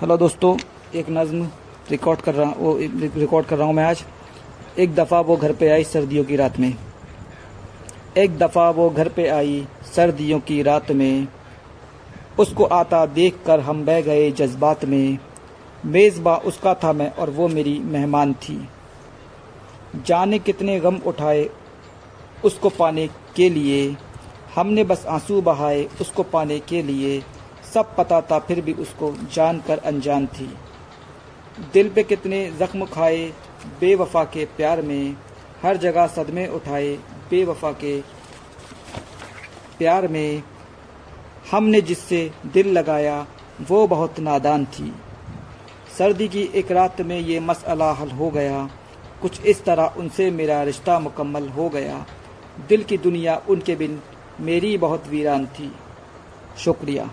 Hello दोस्तों, एक नज्म रिकॉर्ड कर रहा वो रिकॉर्ड कर रहा हूँ मैं आज। एक दफ़ा वो घर पे आई सर्दियों की रात में। एक दफ़ा वो घर पे आई सर्दियों की रात में। उसको आता देख कर हम बह गए जज्बात में। मेज़बा उसका था मैं और वो मेरी मेहमान थी। जाने कितने गम उठाए उसको पाने के लिए। हमने बस आँसू बहाए उसको पाने के लिए। सब पता था, फिर भी उसको जान कर अनजान थी। दिल पे कितने जख्म खाए, बेवफा के प्यार में, हर जगह सदमे उठाए, बेवफा के प्यार में। हमने जिससे दिल लगाया, वो बहुत नादान थी। सर्दी की एक रात में ये मसला हल हो गया। कुछ इस तरह उनसे मेरा रिश्ता मुकम्मल हो गया। दिल की दुनिया उनके बिन मेरी बहुत वीरान थी। शुक्रिया।